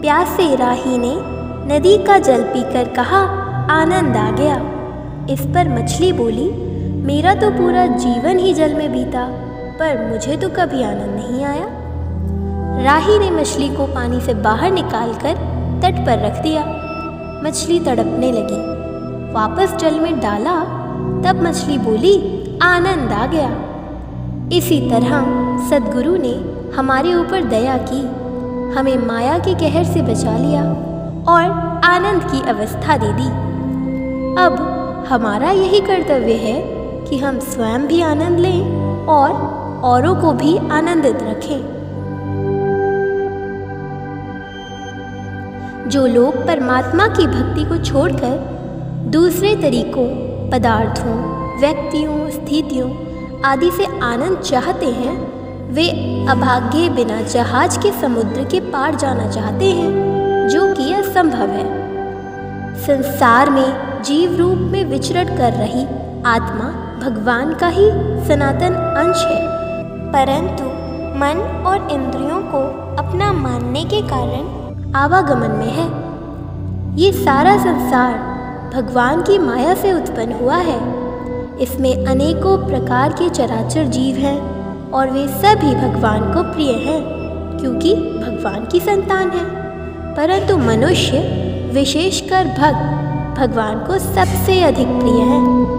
प्यासे राही ने नदी का जल पीकर कहा, आनंद आ गया। इस पर मछली बोली, मेरा तो पूरा जीवन ही जल में बीता, पर मुझे तो कभी आनंद नहीं आया। राही ने मछली को पानी से बाहर निकालकर तट पर रख दिया। मछली तड़पने लगी। वापस जल में डाला, तब मछली बोली, आनंद आ गया। इसी तरह सदगुरु ने हमारे ऊपर दया की। हमें माया के कहर से बचा लिया और आनंद की अवस्था दे दी। अब हमारा यही कर्तव्य है कि हम स्वयं भी आनंद लें और औरों को भी आनंदित रखें। जो लोग परमात्मा की भक्ति को छोड़कर दूसरे तरीकों, पदार्थों, व्यक्तियों, स्थितियों आदि से आनंद चाहते हैं वे अभाग्य बिना जहाज़ के समुद्र के पार जाना चाहते हैं, जो कि असंभव है। संसार में जीव रूप में विचरण कर रही आत्मा भगवान का ही सनातन अंश है। परंतु मन और इंद्रियों को अपना मानने के कारण आवागमन में है। ये सारा संसार भगवान की माया से उत्पन्न हुआ है। इसमें अनेकों प्रकार के चराचर जीव हैं। और वे सभी भगवान को प्रिय हैं, क्योंकि भगवान की संतान है। परंतु मनुष्य, विशेषकर भक्त, भगवान को सबसे अधिक प्रिय है।